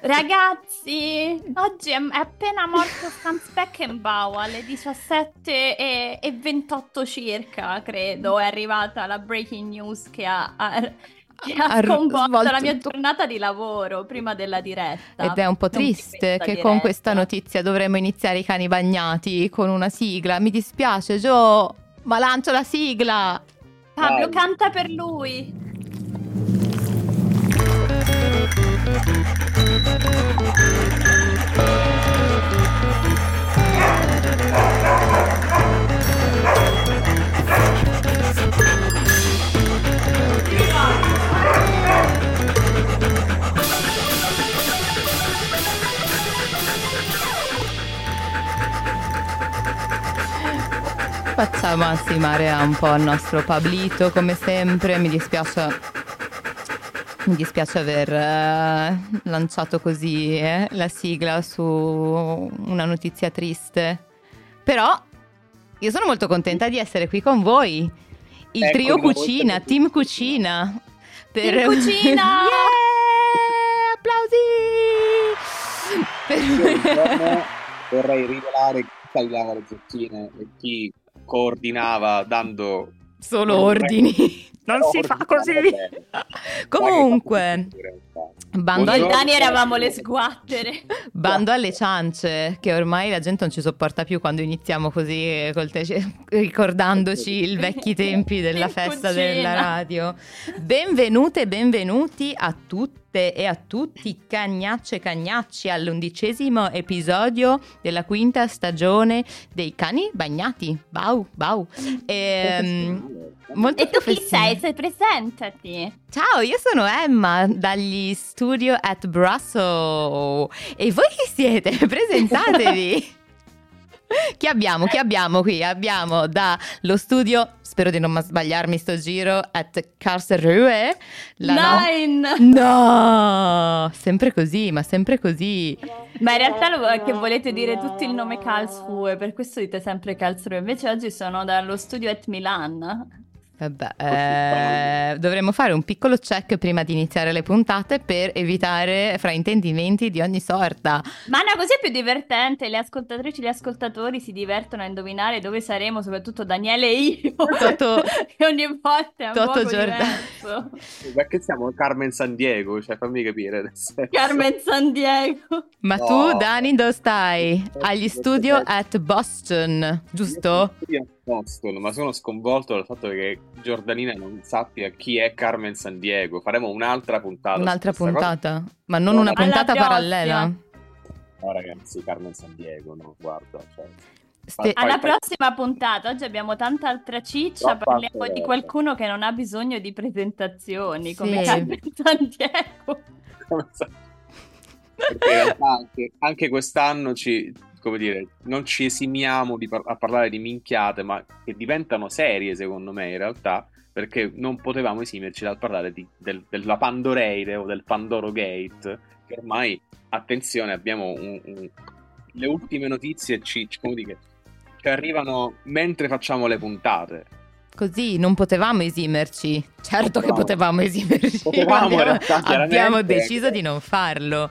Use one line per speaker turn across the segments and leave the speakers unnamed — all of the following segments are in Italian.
Ragazzi, oggi è, è appena morto Franz Beckenbauer alle 17 e, e 28 circa, credo, è arrivata la breaking news che ha, ha, che ha
Ha
sconvolto la mia giornata di lavoro prima della diretta.
Ed è un po' triste che
diretta.
con questa notizia dovremmo iniziare i cani bagnati con una sigla. Mi dispiace, Gio, ma lancio la sigla.
Pablo
Vai.
canta per lui.
Facciamo ansimare un po' il nostro Pablito come sempre. Mi dispiace. Mi dispiace aver eh, lanciato così eh, la sigla su una notizia triste. Però io sono molto contenta di essere qui con voi. Il
Ecco,
trio cucina, team cucina.
Team cucina!
Yeah! Applausi! Per-
vorrei rivelare chi tagliava le zucchine e chi coordinava dando
Solo ordini. Non si fa così. Comunque, bando,
Io
al-
e Dani eravamo le sguattere.
bando alle ciance, che ormai la gente non ci sopporta più quando iniziamo così, col te- ricordandoci i vecchi tempi della festa della radio. Benvenute e benvenuti a tutte e a tutti, cagnacce e cagnacci, all'undicesimo episodio della quinta stagione dei cani bagnati. Bau, bau. Ehm, molto
E tu chi sei? Sei presentati.
Ciao, io sono Emma dagli studio at Brussels. E voi chi siete? Presentatevi. Chi abbiamo? Chi abbiamo qui? Abbiamo dallo studio, spero di non sbagliarmi sto giro, at Karlsruhe. la no-
Nine.
No, sempre così, ma sempre così.
Ma in realtà lo che volete dire tutto il nome Karlsruhe, per questo dite sempre Karlsruhe. Invece oggi sono dallo studio at Milan.
Vabbè, eh, dovremmo fare un piccolo check prima di iniziare le puntate per evitare fraintendimenti di ogni sorta.
Ma no, così è più divertente. Le ascoltatrici e gli ascoltatori si divertono a indovinare dove saremo, soprattutto Daniele e io.
Toto-
che ogni volta è un
Toto Giordano.
diverso.
Perché siamo Carmen San Diego, cioè fammi capire.
Carmen San Diego.
Ma
No.
tu, Dani, dove stai? Agli studio at Boston, giusto?
Io a Boston, ma sono sconvolto dal fatto che Giordanina non sappia chi è Carmen San Diego. Faremo un'altra puntata.
Un'altra
questa cosa.
puntata, ma non
No,
una puntata parallela.
No, ragazzi, Carmen San Diego, no, guarda. Cioè,
Ste-
Fai-
Alla
fai-
prossima puntata, oggi abbiamo tanta altra ciccia,
Troppa
parliamo di qualcuno che non ha bisogno di presentazioni, come
Sì.
Carmen San Diego.
come sa- Perché in realtà anche, anche quest'anno ci, come dire, non ci esimiamo par- a parlare di minchiate, ma che diventano serie secondo me in realtà, perché non potevamo esimerci dal parlare di- del- della Pandoreide o del Pandoro Gate, che ormai, attenzione, abbiamo un- un- le ultime notizie ci, come dire, ci arrivano mentre facciamo le puntate.
Così non potevamo esimerci. Certo che potevamo
Potevamo.
esimerci.
Potevamo,
abbiamo,
realtà,
abbiamo deciso di non farlo.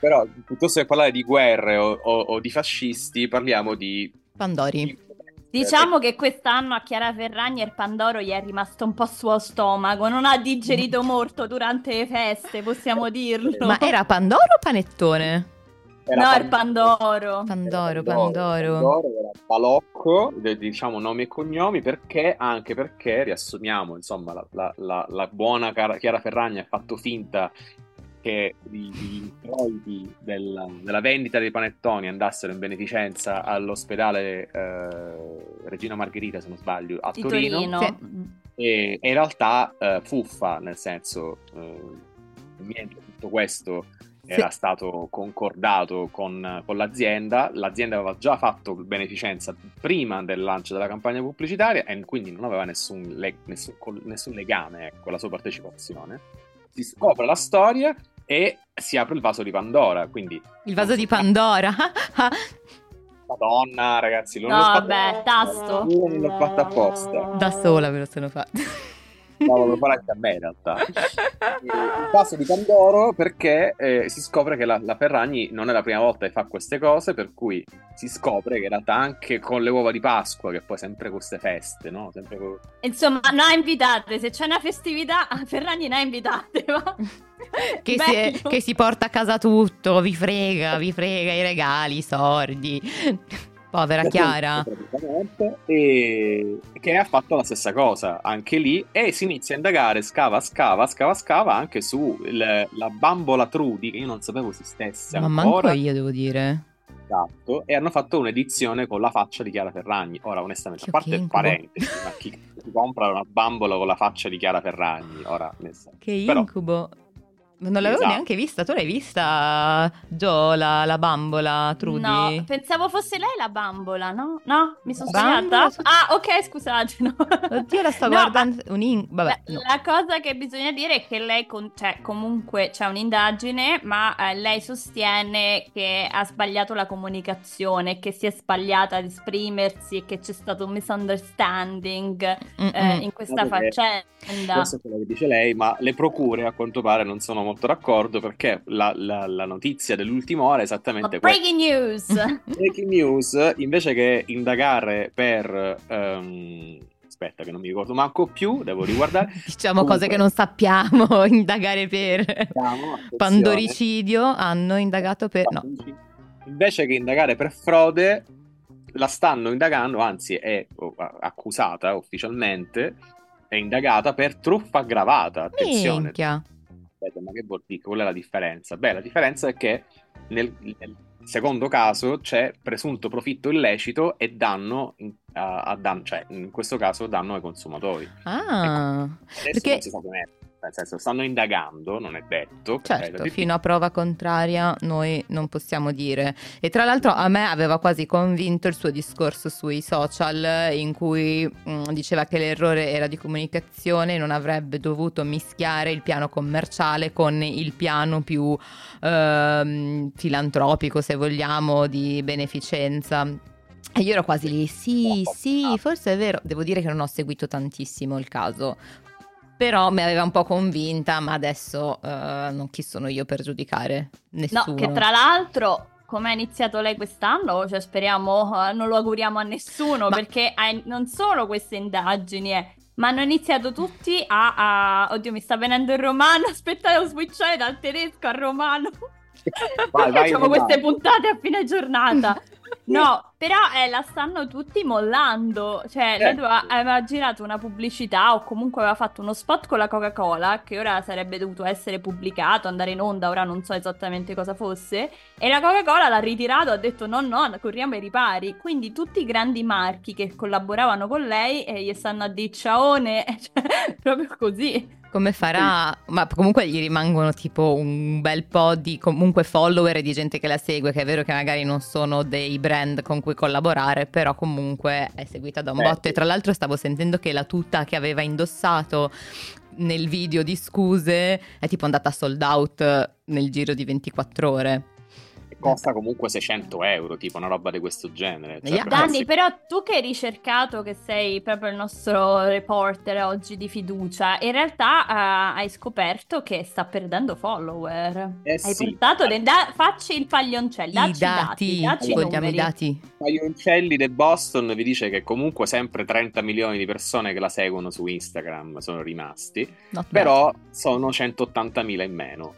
Però piuttosto che parlare di guerre o, o- o di fascisti, parliamo di
Pandori.
Diciamo che quest'anno a Chiara Ferragni il Pandoro gli è rimasto un po' suo stomaco, non ha digerito molto durante le feste, possiamo dirlo.
Ma era Pandoro o Panettone?
Era
No, il Pandoro.
Pandoro,
Pandoro,
Pandoro.
Pandoro era Balocco, de- diciamo nomi e cognomi, perché anche perché riassumiamo, insomma, la, la- la- la buona Cara- Chiara Ferragni ha fatto finta che i- gli introiti della, della vendita dei panettoni andassero in beneficenza all'ospedale eh, Regina Margherita, se non sbaglio, a
Di
Torino.
Torino.
Sì.
E, e in realtà eh, fuffa, nel senso, eh, niente, tutto questo era stato concordato con, con l'azienda, l'azienda aveva già fatto beneficenza prima del lancio della campagna pubblicitaria e quindi non aveva nessun, le- nessun, col- nessun legame ecco, con la sua partecipazione. Si scopre la storia e si apre il vaso di Pandora, quindi
Il vaso di Pandora.
Madonna ragazzi, non
No,
l'ho fatto
vabbè, tasto.
Io non l'ho fatta apposta.
da sola ve lo sono fatto.
No, lo farà anche a me in realtà. Il passo di Pandoro perché eh, si scopre che la, la, Ferragni non è la prima volta che fa queste cose, per cui si scopre che in realtà anche con le uova di Pasqua, che poi sempre queste feste, no? Sempre con...
Insomma, non ha invitate, se c'è una festività, Ferragni non ha invitate, ma...
Che si, che si porta a casa tutto, vi frega, vi frega i regali, i sordi. Povera Chiara.
E che ha fatto la stessa cosa anche lì e si inizia a indagare, scava, scava, scava, scava anche su il, la bambola Trudy che io non sapevo esistesse
Ma
ancora.
manco io devo dire.
Esatto, e hanno fatto un'edizione con la faccia di Chiara Ferragni. Ora, onestamente, a parte parentesi, ma chi, compra una bambola con la faccia di Chiara Ferragni? Ora,
che incubo. Però, non l'avevo esatto. neanche vista. Tu l'hai vista, Gio, la, la, bambola, Trudy?
No, pensavo fosse lei la bambola, no? No? Mi sono sbagliata? Ah, ok, scusate. No.
Oddio, la sto no, guardando. Un in... Vabbè,
no. La cosa che bisogna dire è che lei, con... cioè, comunque c'è un'indagine, ma eh, lei sostiene che ha sbagliato la comunicazione, che si è sbagliata ad esprimersi e che c'è stato un misunderstanding eh, in questa faccenda.
Questo è quello che dice lei, ma le procure a quanto pare non sono molto d'accordo perché la, la, la notizia dell'ultima ora è esattamente
questa. Breaking news!
breaking news, invece che indagare per... Um, aspetta che non mi ricordo manco più, devo riguardare.
diciamo Comunque, cose che non sappiamo, indagare per diciamo, pandoricidio, hanno indagato per... No.
Invece che indagare per frode, la stanno indagando, anzi è accusata ufficialmente, è indagata per truffa aggravata, attenzione.
Minchia
aspetta, ma che vuol dire? Qual è la differenza? Beh, la differenza è che nel, nel secondo caso c'è presunto profitto illecito e danno a, a danno, cioè in questo caso danno ai consumatori.
Ah,
ecco, perché... nel senso stanno indagando, non è detto.
Certo, fino a prova contraria noi non possiamo dire. E tra l'altro a me aveva quasi convinto il suo discorso sui social in cui mh, mm, diceva che l'errore era di comunicazione non avrebbe dovuto mischiare il piano commerciale con il piano più ehm, filantropico, se vogliamo, di beneficenza. E io ero quasi lì, sì, sì, forse è vero. Devo dire che non ho seguito tantissimo il caso, però mi aveva un po' convinta, ma adesso uh, non chi sono io per giudicare nessuno.
No, che tra l'altro come ha iniziato lei quest'anno, cioè speriamo, uh, non lo auguriamo a nessuno, ma... perché hai non solo queste indagini, eh, ma hanno iniziato tutti a, a, Oddio, mi sta venendo il romano, aspetta, devo switchare dal tedesco al romano. Vai, vai, Facciamo queste puntate a fine giornata. No, però eh, la stanno tutti mollando. Cioè, eh. lei doveva, aveva girato una pubblicità o comunque aveva fatto uno spot con la Coca-Cola che ora sarebbe dovuto essere pubblicato, andare in onda, ora non so esattamente cosa fosse. E la Coca-Cola l'ha ritirato, ha detto no, no, corriamo ai ripari. Quindi tutti i grandi marchi che collaboravano con lei e eh, gli stanno a dire ciaone, cioè, proprio così.
Come farà? Ma comunque gli rimangono tipo un bel po' di comunque follower e di gente che la segue, che è vero che magari non sono dei brand con cui collaborare, però comunque è seguita da un eh, botto. E tra l'altro stavo sentendo che la tuta che aveva indossato nel video di scuse è tipo andata sold out nel giro di 24 ore
costa comunque 600 euro, tipo una roba di questo genere. Cioè,
Danny, però tu che hai ricercato, che sei proprio il nostro reporter oggi di fiducia, in realtà uh, hai scoperto che sta perdendo follower. Eh hai sì. portato dei da- facci il paglioncello, dacci i dati, dacci
vogliamo i dati.
Paglioncelli di Boston vi dice che comunque sempre 30 milioni di persone che la seguono su Instagram sono rimasti, Not però bad. sono 180.000 in meno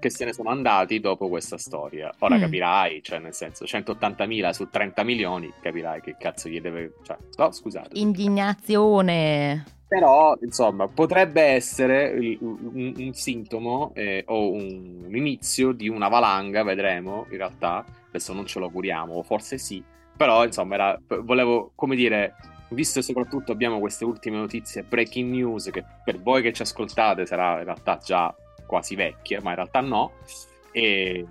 che se ne sono andati dopo questa storia. Ora mm. capirai, cioè nel senso 180.000 su 30 milioni, capirai che cazzo gli deve... Cioè, no, scusate.
Indignazione.
Però, insomma, potrebbe essere un, un sintomo eh, o un, un, inizio di una valanga, vedremo, in realtà. Adesso non ce lo auguriamo, forse sì. Però, insomma, era, volevo, come dire, visto e soprattutto abbiamo queste ultime notizie, breaking news, che per voi che ci ascoltate sarà in realtà già quasi vecchie, ma in realtà no. E,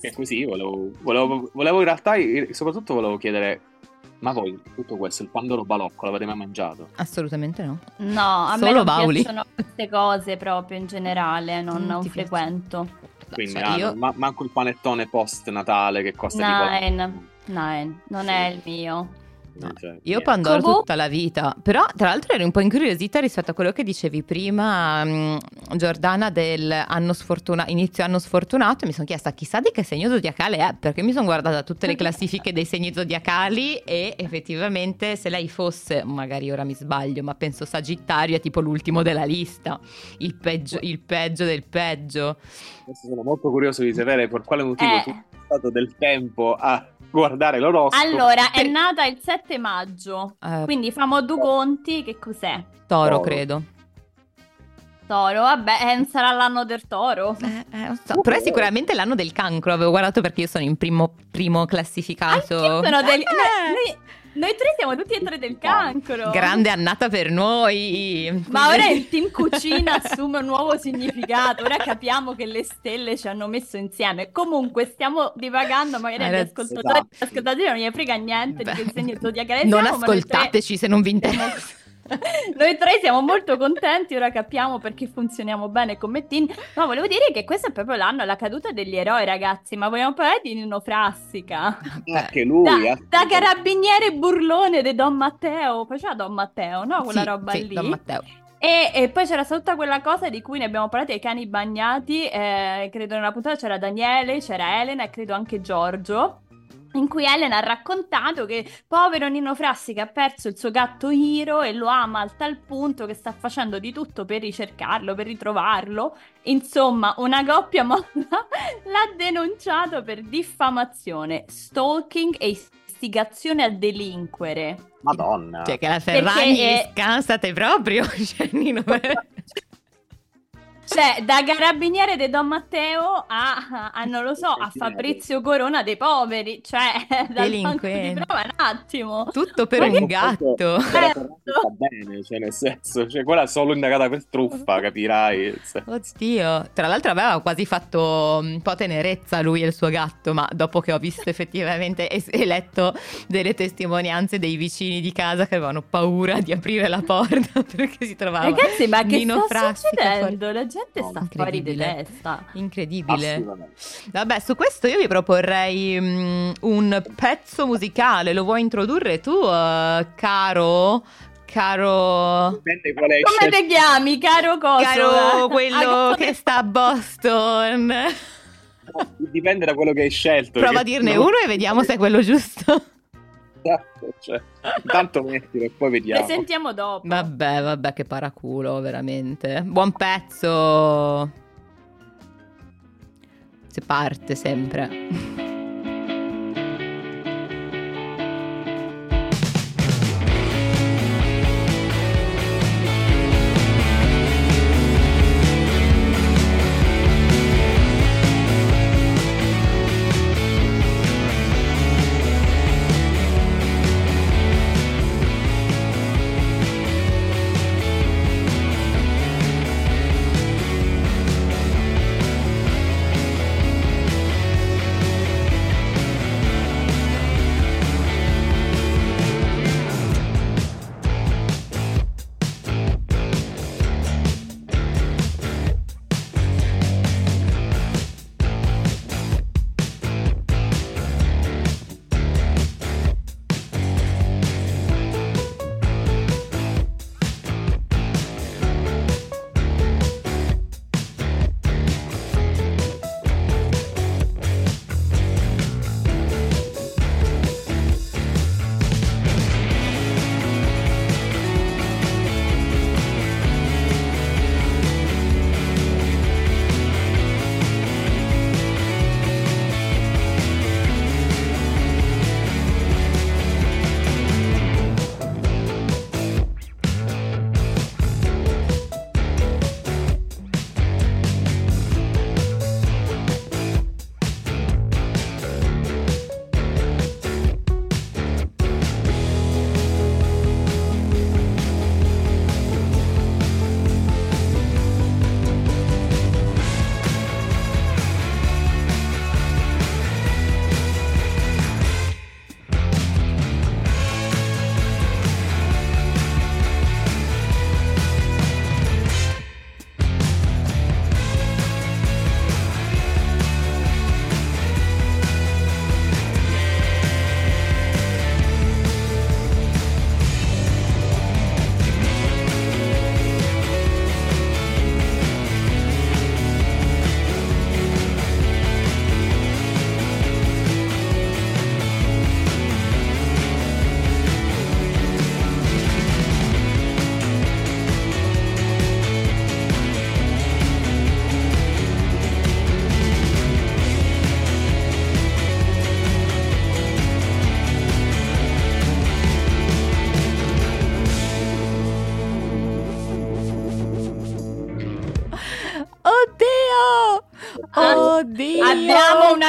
e così volevo, volevo, volevo in realtà, soprattutto volevo chiedere ma voi tutto questo, il pandoro balocco, l'avete mai mangiato?
Assolutamente no.
No, a Solo me non Bauli. piacciono queste cose proprio in generale, non, non frequento.
Quindi cioè, ah, io... ma- manco il panettone post Natale che costa
Nine. tipo... Nine, non è il mio.
No, cioè,
io Pandoro
Comu-
tutta la vita, però tra l'altro ero un po' incuriosita rispetto a quello che dicevi prima, mh, Giordana, del anno sfortunato, inizio anno sfortunato, e mi sono chiesta chissà di che segno zodiacale è, perché mi sono guardata tutte le classifiche dei segni zodiacali e effettivamente se lei fosse, magari ora mi sbaglio, ma penso Sagittario è tipo l'ultimo della lista, il peggio, il peggio del peggio.
Adesso sono molto curioso di sapere per quale motivo
Eh.
tu hai stato del tempo a guardare l'oroscopo.
Allora, è nata il 7 maggio,
Eh,
quindi famo due conti, che cos'è?
toro,
Toro.
credo.
Toro, vabbè, eh, sarà l'anno del toro.
Eh, eh, non so, Però è sicuramente l'anno del cancro, avevo guardato perché io sono in primo, primo classificato.
Anch'io sono del...
Eh,
noi, noi- tre siamo tutti e tre del cancro.
Grande annata per noi.
Ma ora il team cucina assume un nuovo significato. Ora capiamo che le stelle ci hanno messo insieme. Comunque, stiamo divagando. Magari
Hai
agli ascoltatori,
Esatto.
ascoltatori non gli frega niente
Beh,
di che segno zodiacale
Non ascoltateci se non vi interessa.
Noi tre siamo molto contenti, ora capiamo perché funzioniamo bene come team. Ma volevo dire che questo è proprio l'anno, la caduta degli eroi, ragazzi. Ma vogliamo parlare di Nino Frassica?
Anche lui.
Da,
assolutamente.
da carabiniere burlone di Don Matteo. Faceva Don Matteo, no? Quella
Sì,
roba
sì,
lì.
Don Matteo.
E, e poi c'era tutta quella cosa di cui ne abbiamo parlato, i cani bagnati. eh, credo nella puntata c'era Daniele, c'era Elena e credo anche Giorgio. In cui Elena ha raccontato che povero Nino Frassica ha perso il suo gatto Hiro e lo ama al tal punto che sta facendo di tutto per ricercarlo, per ritrovarlo. Insomma, una coppia molla l'ha denunciato per diffamazione, stalking e istigazione a delinquere.
Madonna.
Cioè che la Ferragni
è-
scansate proprio. Cioè, Nino,
Cioè, da carabiniere di Don Matteo a, a, non lo so, a Fabrizio Corona dei poveri, cioè, dal banco di
Delinquente.
prova un attimo.
tutto per
Ma
un
che-
gatto.
Però
Certo.
va bene, cioè nel senso, cioè quella è solo indagata per truffa, capirai.
Oddio, tra l'altro aveva quasi fatto un po' tenerezza lui e il suo gatto, ma dopo che ho visto effettivamente e letto delle testimonianze dei vicini di casa che avevano paura di aprire la porta perché si trovava
Ragazzi, ma che
Nino
sta
Frassica fuori.
succedendo? La gente
No,
sta fuori di
incredibile.
testa.
Incredibile.
assolutamente.
Vabbè, su questo io vi proporrei mm, un pezzo musicale. Lo vuoi introdurre tu, eh, caro? Caro.
Dipende qual è
Come ti chiami, caro coso?
Caro quello
Ah,
che sta a Boston.
Dipende da quello che hai scelto.
Prova a dirne uno e vediamo se è quello giusto.
Esatto, cioè, intanto mettilo e poi
Le
vediamo.
sentiamo dopo.
Vabbè, vabbè, che paraculo, veramente. Buon pezzo. Si parte sempre.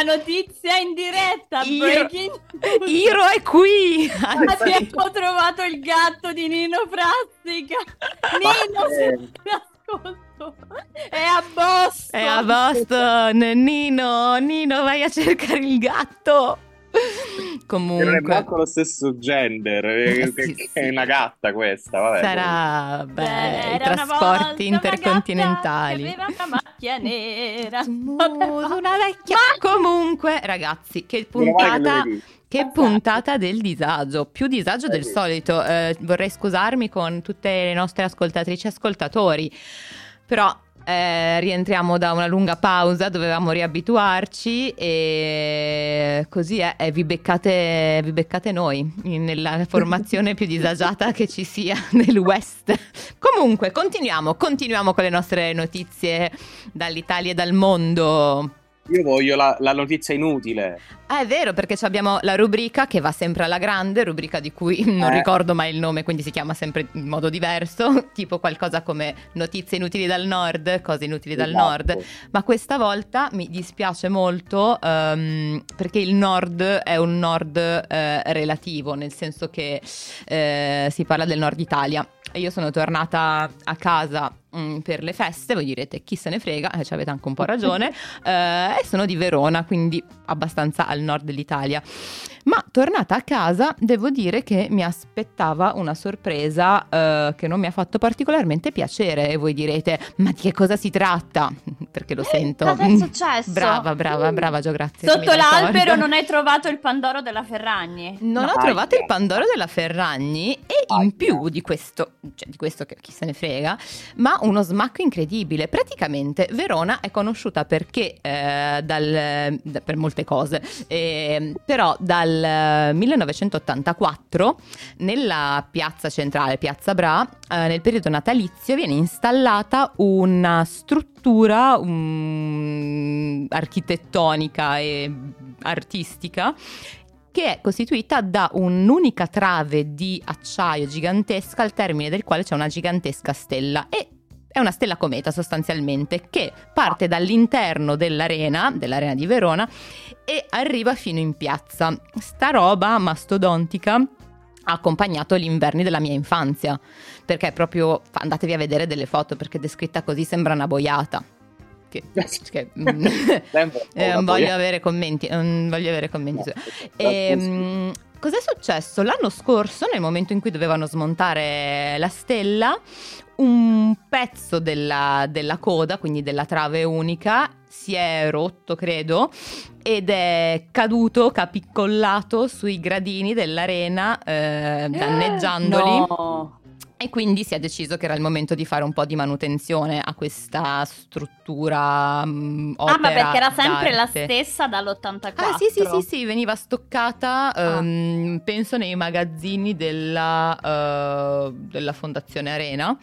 Una notizia in diretta.
Iro,
breaking.
Iro è qui.
Abbiamo trovato il gatto di Nino Frassica. Nino, se ascolto. È a Boston.
È a Boston. Nino, Nino, vai a cercare il gatto. Comunque,
non è manco lo stesso gender, eh, che,
sì,
è
sì.
una gatta questa. Vabbè,
sarà beh, i
Era una volta
trasporti
una
intercontinentali.
che aveva una macchia nera.
Smooth, una vecchia.
Ma-
Comunque, ragazzi, che
che
puntata. Che
Esatto.
puntata del disagio, più disagio del solito. Eh, vorrei scusarmi con tutte le nostre ascoltatrici e ascoltatori, però eh, rientriamo da una lunga pausa, dovevamo riabituarci e così è, e vi, beccate, vi beccate noi nella formazione più disagiata che ci sia nel West. Comunque, continuiamo, continuiamo con le nostre notizie dall'Italia e dal mondo.
Io voglio la, la notizia inutile.
Ah, è vero, perché abbiamo la rubrica che va sempre alla grande, rubrica di cui non
Eh.
ricordo mai il nome, quindi si chiama sempre in modo diverso, tipo qualcosa come notizie inutili dal nord, cose inutili dal
Esatto.
nord. Ma questa volta mi dispiace molto ehm, perché il nord è un nord eh, relativo, nel senso che eh, si parla del nord Italia. E io sono tornata a casa mm, per le feste, voi direte chi se ne frega, e ci avete anche un po' ragione, eh, e sono di Verona, quindi abbastanza al nord dell'Italia. Ma tornata a casa, devo dire che mi aspettava una sorpresa eh, che non mi ha fatto particolarmente piacere. E voi direte, ma di che cosa si tratta? Perché lo sento.
Cosa è successo?
Brava, brava, brava, Gio, grazie.
Sotto l'albero non hai trovato il Pandoro della Ferragni.
Non
No.
ho trovato il Pandoro della Ferragni e in più di questo, cioè di questo che chi se ne frega, ma uno smacco incredibile. Praticamente Verona è conosciuta perché eh, dal, da- per molte cose, eh, però dal eh, 1984 nella piazza centrale, Piazza Bra, eh, nel periodo natalizio viene installata una struttura um, architettonica e artistica che è costituita da un'unica trave di acciaio gigantesca al termine del quale c'è una gigantesca stella e è una stella cometa sostanzialmente che parte dall'interno dell'arena, dell'arena di Verona e arriva fino in piazza. Sta roba mastodontica ha accompagnato gli inverni della mia infanzia perché proprio andatevi a vedere delle foto perché descritta così sembra una boiata. Che, che-
Sempre
eh, non voglio avere commenti, non voglio avere commenti.
No,
su- Ehm, cos'è successo? L'anno scorso, nel momento in cui dovevano smontare la stella, un pezzo della, della coda, quindi della trave unica, si è rotto, credo, ed è caduto, capiccollato sui gradini dell'arena, eh, danneggiandoli.
No.
E quindi si è deciso che era il momento di fare un po' di manutenzione a questa struttura mm,
Ah, ma perché era sempre la
d'arte.
stessa dall'84.
Ah sì sì sì sì, veniva stoccata
Ah.
ehm, penso nei magazzini della, eh, della Fondazione Arena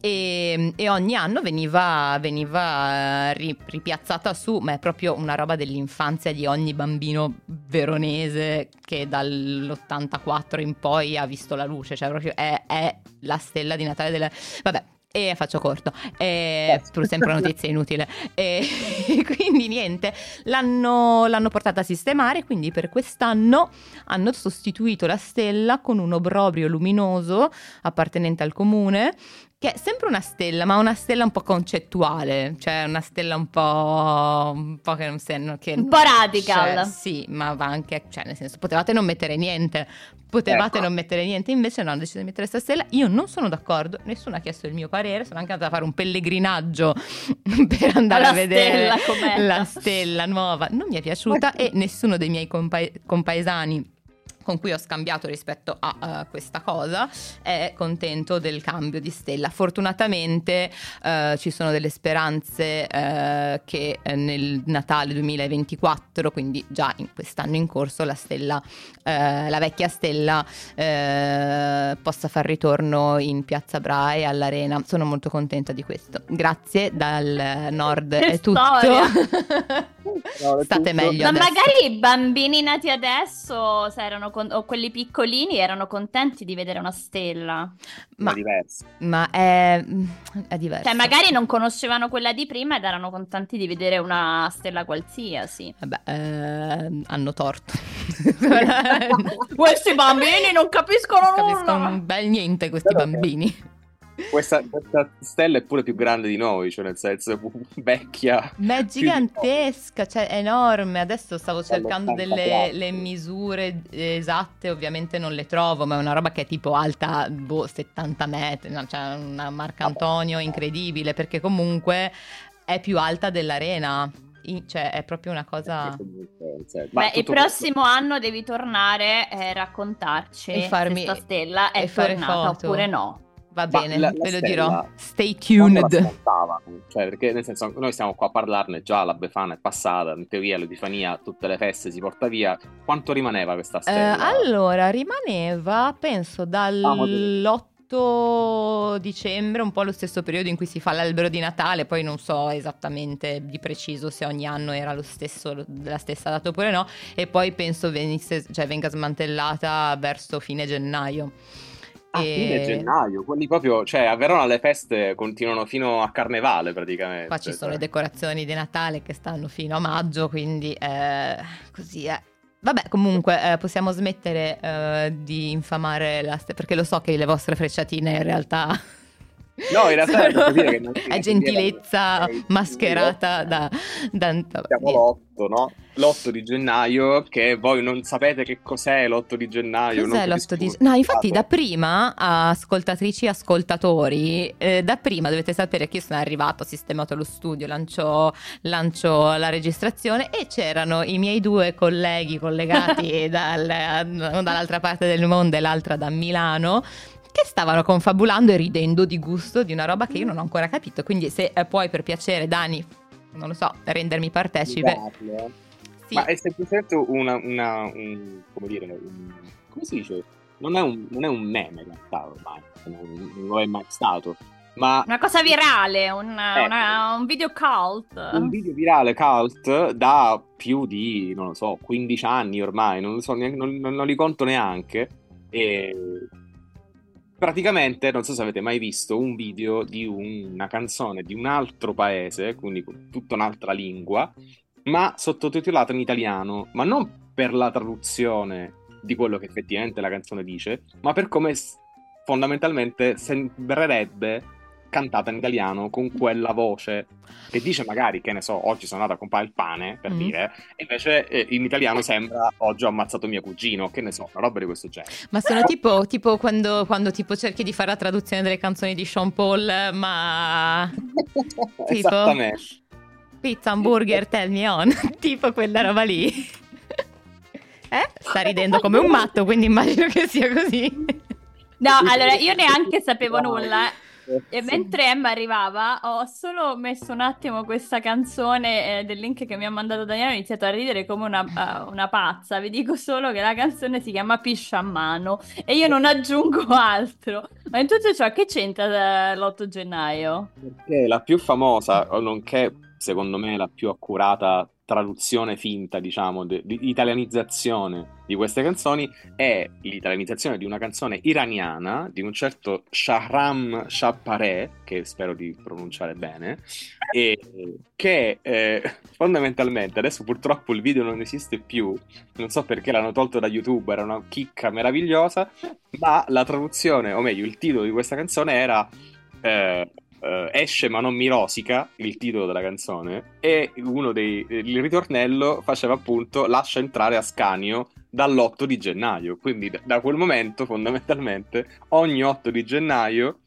e, e ogni anno veniva, veniva eh, ri- ripiazzata su, ma è proprio una roba dell'infanzia di ogni bambino veronese che dall'84 in poi ha visto la luce, cioè proprio è, è la stella di Natale della... Vabbè, e faccio corto, e, pur sempre notizia inutile. E quindi niente, l'hanno, l'hanno portata a sistemare, quindi per quest'anno hanno sostituito la stella con un obrobrio luminoso appartenente al comune. Che è sempre una stella, ma una stella un po' concettuale, cioè una stella un po'. un po' che non sembra. Che,
Un po' radical.
Cioè, sì, ma va anche. cioè, nel senso, potevate non mettere niente. Potevate
Ecco.
non mettere niente, invece no, hanno deciso di mettere questa stella. Io non sono d'accordo, nessuno ha chiesto il mio parere. Sono anche andata a fare un pellegrinaggio per andare
La
a vedere
stella
la stella nuova. Non mi è piaciuta e nessuno dei miei compa- compaesani con cui ho scambiato rispetto a eh, questa cosa è contento del cambio di stella. Fortunatamente eh, ci sono delle speranze eh, che nel Natale 2024, quindi già in quest'anno in corso, la stella, la vecchia stella possa far ritorno in Piazza Bra e all'Arena. Sono molto contenta di questo. Grazie dal nord
Che
è tutto.
No,
State
tutto.
meglio
Ma
adesso.
magari i bambini nati adesso, se erano con- o quelli piccolini, erano contenti di vedere una stella.
Ma
Ma,
diverso.
ma è, è diverso.
Cioè, magari non conoscevano quella di prima ed erano contenti di vedere una stella qualsiasi.
Vabbè, eh, hanno torto.
Questi bambini non capiscono
Non
nulla.
capiscono un bel niente questi bambini.
Questa, questa stella è pure più grande di noi, cioè nel senso vecchia.
Ma è gigantesca, cioè è enorme. Adesso stavo cercando delle
84.
le misure esatte, ovviamente non le trovo, ma è una roba che è tipo alta boh, 70 metri, no? cioè una Marcantonio incredibile, perché comunque è più alta dell'arena. In- cioè è proprio una cosa...
Ma
Beh, il prossimo anno devi tornare e raccontarci
E farmi-
se sta stella è
e fare
tornata
foto.
oppure no.
Va bene,
la- la
ve lo dirò. Stay tuned.
Cioè, perché nel senso, noi stiamo qua a parlarne già, la Befana è passata, in teoria l'Epifania, tutte le feste si porta via. Quanto rimaneva questa
Eh,
stella?
allora, rimaneva, penso,
Vamo
dall'8 dicembre, un po' lo stesso periodo in cui si fa l'albero di Natale, poi non so esattamente di preciso se ogni anno era lo stesso, la stessa data oppure no, e poi penso venisse, cioè, venga smantellata verso fine gennaio.
A
E-
fine gennaio, quelli proprio, cioè a Verona le feste continuano fino a Carnevale praticamente.
Qua ci sono le
cioè.
decorazioni di Natale che stanno fino a maggio, quindi eh, così è. Vabbè, comunque eh, possiamo smettere eh, di infamare la perché lo so che le vostre frecciatine in realtà
No, in realtà è
sono-
che non-
è gentilezza
Eh,
mascherata da, da
Siamo l'8, no? L'8 di gennaio, che voi non sapete che cos'è l'8 di gennaio.
Cos'è
non
l'8 di...
capisco.
No, infatti da prima, ascoltatrici e ascoltatori, eh, da prima dovete sapere che io sono arrivato, ho sistemato lo studio, lancio, lancio la registrazione e c'erano i miei due colleghi collegati dal- dall'altra parte del mondo e l'altra da Milano che stavano confabulando e ridendo di gusto di una roba che io non ho ancora capito. Quindi se eh, puoi per piacere, Dani, non lo so, rendermi partecipe. Sì.
Ma è semplicemente una, una un, come dire, un, come si dice? Non è un, non è un meme in realtà ormai, non, non lo è mai stato, ma
Una cosa virale, una-
Eh.
una- un video cult.
un video virale cult da più di, non lo so, 15 anni ormai, non lo so, neanche- non, non- non li conto neanche. E praticamente, non so se avete mai visto un video di un- una canzone di un altro paese, quindi tutta un'altra lingua, ma sottotitolata in italiano, ma non per la traduzione di quello che effettivamente la canzone dice, ma per come fondamentalmente sembrerebbe cantata in italiano con quella voce che dice magari, che ne so, oggi sono andata a comprare il pane, per
Mm.
dire, e invece eh, in italiano sembra oggi ho ammazzato mio cugino, che ne so, una roba di questo genere.
Ma sono tipo, tipo quando, quando tipo cerchi di fare la traduzione delle canzoni di Sean Paul, ma Tipo?
Esattamente.
pizza, hamburger, tell me on, tipo quella roba lì. Eh? Sta ridendo come un matto, quindi immagino che sia così.
No, allora io neanche sapevo nulla. E mentre Emma arrivava, ho solo messo un attimo questa canzone eh, del link che mi ha mandato Daniele. Ho iniziato a ridere come una, eh, una pazza. Vi dico solo che la canzone si chiama Piscia a mano e io non aggiungo altro. Ma in tutto ciò, che c'entra eh, l'8 gennaio?
Perché la più famosa, nonché secondo me la più accurata traduzione finta, diciamo, de- di italianizzazione di queste canzoni è l'italianizzazione di una canzone iraniana di un certo Shahram Shahpareh, che spero di pronunciare bene, e che eh, fondamentalmente adesso purtroppo il video non esiste più, non so perché l'hanno tolto da YouTube, era una chicca meravigliosa, ma la traduzione, o meglio, il titolo di questa canzone era eh, eh, Esce ma non mi rosica, il titolo della canzone, e uno dei il ritornello faceva appunto Lascia entrare Ascanio dall'8 di gennaio. Quindi da, quel momento, fondamentalmente, ogni 8 di gennaio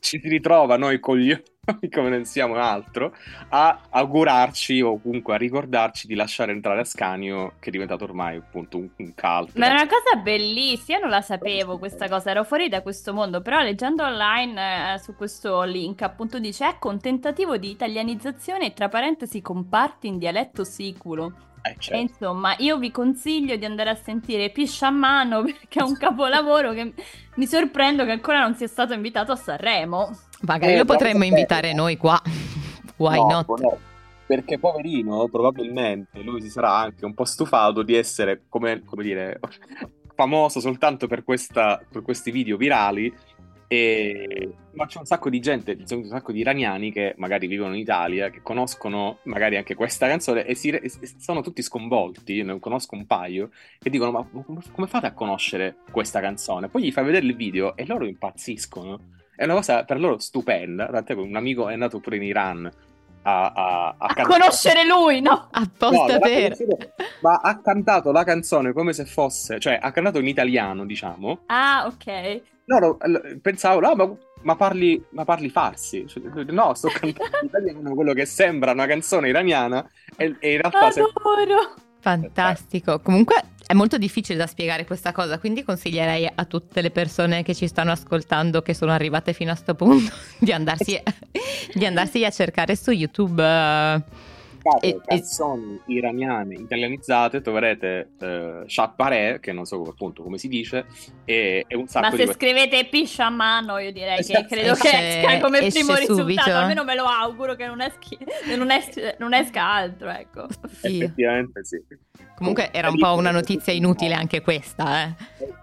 ci si ritrova noi coglioni, come non siamo altro, a augurarci o comunque a ricordarci di lasciare entrare Ascanio, che è diventato ormai appunto un, un cult.
Ma è una cosa bellissima, io non la sapevo questa cosa, ero fuori da questo mondo, però leggendo online eh, su questo link appunto dice ecco un tentativo di italianizzazione tra parentesi comparti in dialetto siculo.
Eh, certo.
insomma, io vi consiglio di andare a sentire Piscia a mano perché è un capolavoro che mi sorprendo che ancora non sia stato invitato a Sanremo.
Magari
Eh,
lo potremmo invitare
eh.
noi qua. Why
No,
not?
no. perché poverino, probabilmente lui si sarà anche un po' stufato di essere, come, come dire, famoso soltanto per, questa, per questi video virali e... Ma c'è un sacco di gente, un sacco di iraniani che magari vivono in Italia, che conoscono magari anche questa canzone e, si, e sono tutti sconvolti. Ne conosco un paio che dicono: Ma come fate a conoscere questa canzone? Poi gli fai vedere il video e loro impazziscono. È una cosa per loro stupenda. Tant'è che un amico è andato pure in Iran a, a,
a, a conoscere lui, no?
Apposta no, per...
Ma ha cantato la canzone come se fosse, cioè ha cantato in italiano, diciamo.
Ah, ok.
Loro pensavo, no, ma, ma, parli, ma parli farsi. Cioè, no, sto cantando in italiano quello che sembra una canzone iraniana e, e in realtà...
Adoro!
Sembra...
Fantastico. Comunque è molto difficile da spiegare questa cosa, quindi consiglierei a tutte le persone che ci stanno ascoltando, che sono arrivate fino a questo punto, di andarsi, di andarsi a cercare su YouTube. Uh,
e, canzoni e... iraniane italianizzate troverete uh, Shapare, che non so appunto come si dice, e, e un sacco
Ma
di...
Ma se queste... scrivete Piscia a mano, io direi che esatto. credo esce, che esca come primo subito. risultato, almeno me lo auguro che non, eschi, non, es- non esca altro, ecco.
Sì. Effettivamente sì.
Comunque era un po' una notizia inutile anche questa, eh.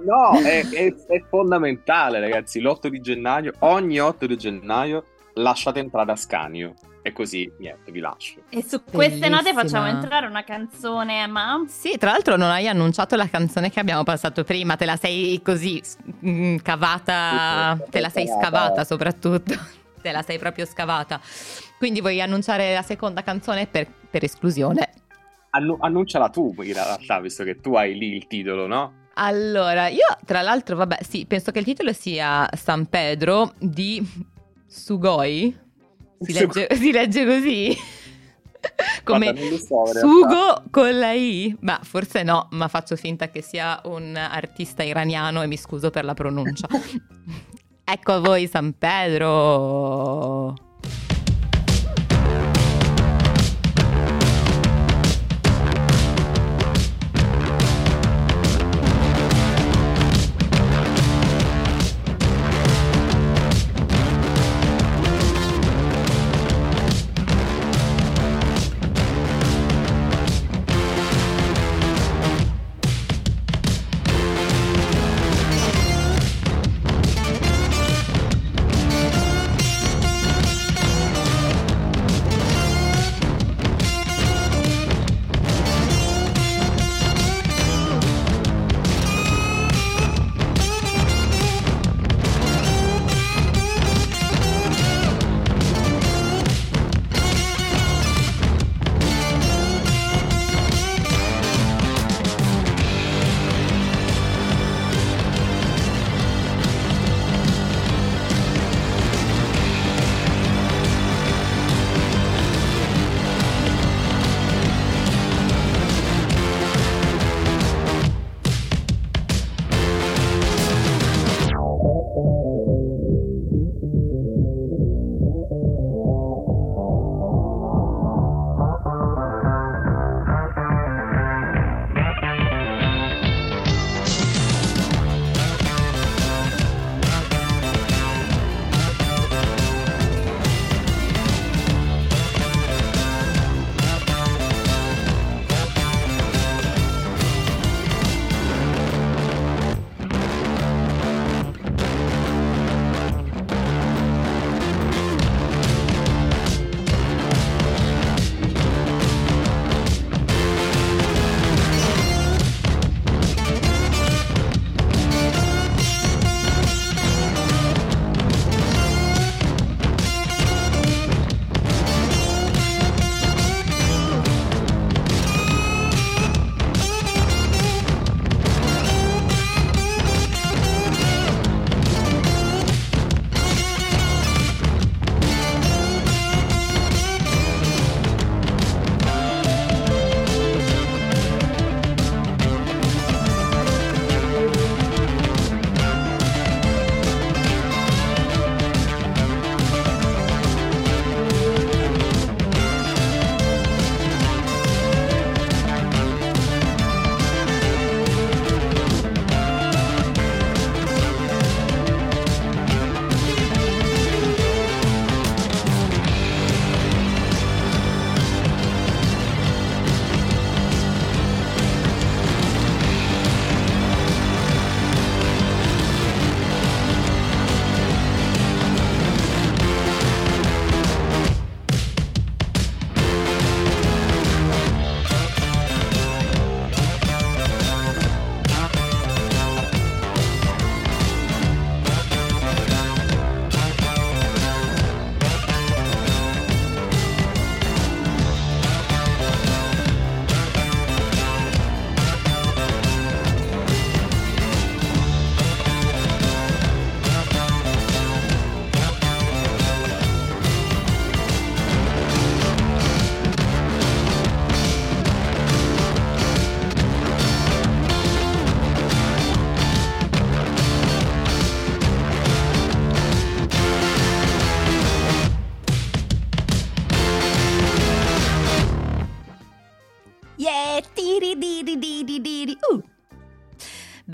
No, è, è, è fondamentale ragazzi, l'8 di gennaio, ogni 8 di gennaio lasciate entrare a Scanio. E così, niente, vi lascio.
E su queste note facciamo entrare una canzone, ma...
Sì, tra l'altro non hai annunciato la canzone che abbiamo passato prima, te la sei così mh, cavata, te la sei scavata soprattutto, te la sei proprio scavata. Quindi vuoi annunciare la seconda canzone per, per esclusione?
Annu- annunciala tu in realtà, visto che tu hai lì il titolo, no?
Allora, io tra l'altro, vabbè, sì, penso che il titolo sia San Pedro di Sugoi. Si legge, si legge così? Come so, Sugo con la I? Ma forse no, ma faccio finta che sia un artista iraniano e mi scuso per la pronuncia. ecco a voi San Pedro.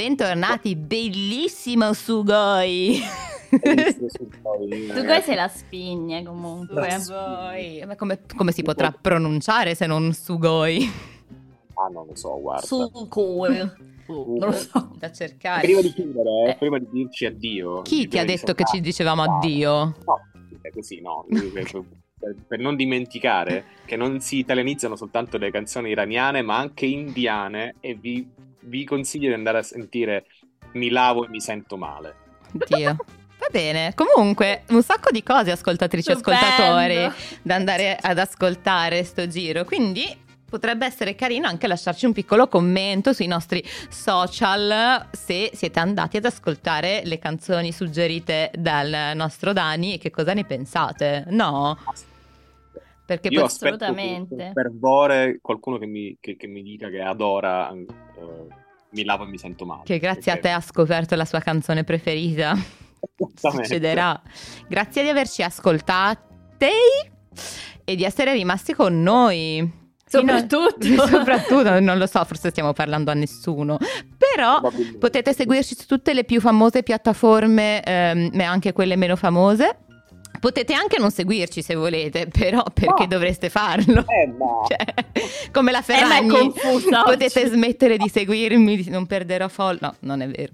Bentornati, bellissimo Sugoi.
Sugoi se la spigne comunque.
Sugoi. Ma come, come si potrà pronunciare se non Sugoi?
Ah, non lo so, guarda.
Sugoi. Non lo so.
Da cercare.
Prima di chiudere, eh,
Eh.
prima di dirci addio.
Chi ti ha detto che ci dicevamo
No,
addio?
No, è così, no. per non dimenticare che non si italianizzano soltanto le canzoni iraniane, ma anche indiane e vi, vi consiglio di andare a sentire Mi lavo e mi sento male.
Dio. Va bene, comunque un sacco di cose ascoltatrici e ascoltatori da andare ad ascoltare sto giro, quindi potrebbe essere carino anche lasciarci un piccolo commento sui nostri social se siete andati ad ascoltare le canzoni suggerite dal nostro Dani e che cosa ne pensate, no? Perché
Io
Assolutamente.
con fervore qualcuno che mi, che- che mi dica che adora eh, Mi lavo e mi sento male.
che grazie a te
Perché-
ha scoperto la sua canzone preferita. Succederà. Grazie di averci ascoltati e di essere rimasti con noi.
Soprattutto.
Fino- soprattutto, non lo so, forse stiamo parlando a nessuno. Però potete seguirci su tutte le più famose piattaforme, ehm, ma anche quelle meno famose. Potete anche non seguirci se volete, però perché
No.
dovreste farlo?
Eh, no.
Cioè, come la
Eh,
Ferragni,
confusa
potete
oggi.
smettere di seguirmi, non perderò follow. No, non è vero.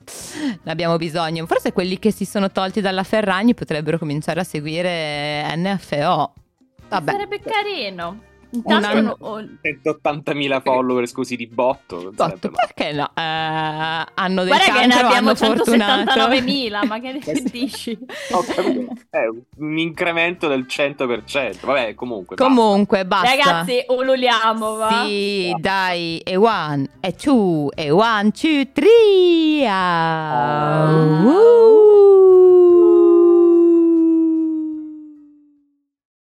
Ne abbiamo bisogno. Forse quelli che si sono tolti dalla Ferragni potrebbero cominciare a seguire NFO. Vabbè,
Sarebbe carino. Intanto no, ho...
180.000 follower, scusi, di botto.
Botto,
esatto,
perché no? Uh, hanno dei
Guarda
cancro, che abbiamo
179.000, ma che eh.
ne
dici?
è un incremento del 100%. Vabbè, comunque.
Comunque, basta. basta.
Ragazzi, ululiamo, va?
Sì, va. dai. E one, e two, e one, two, three. Ah. ah. Uh.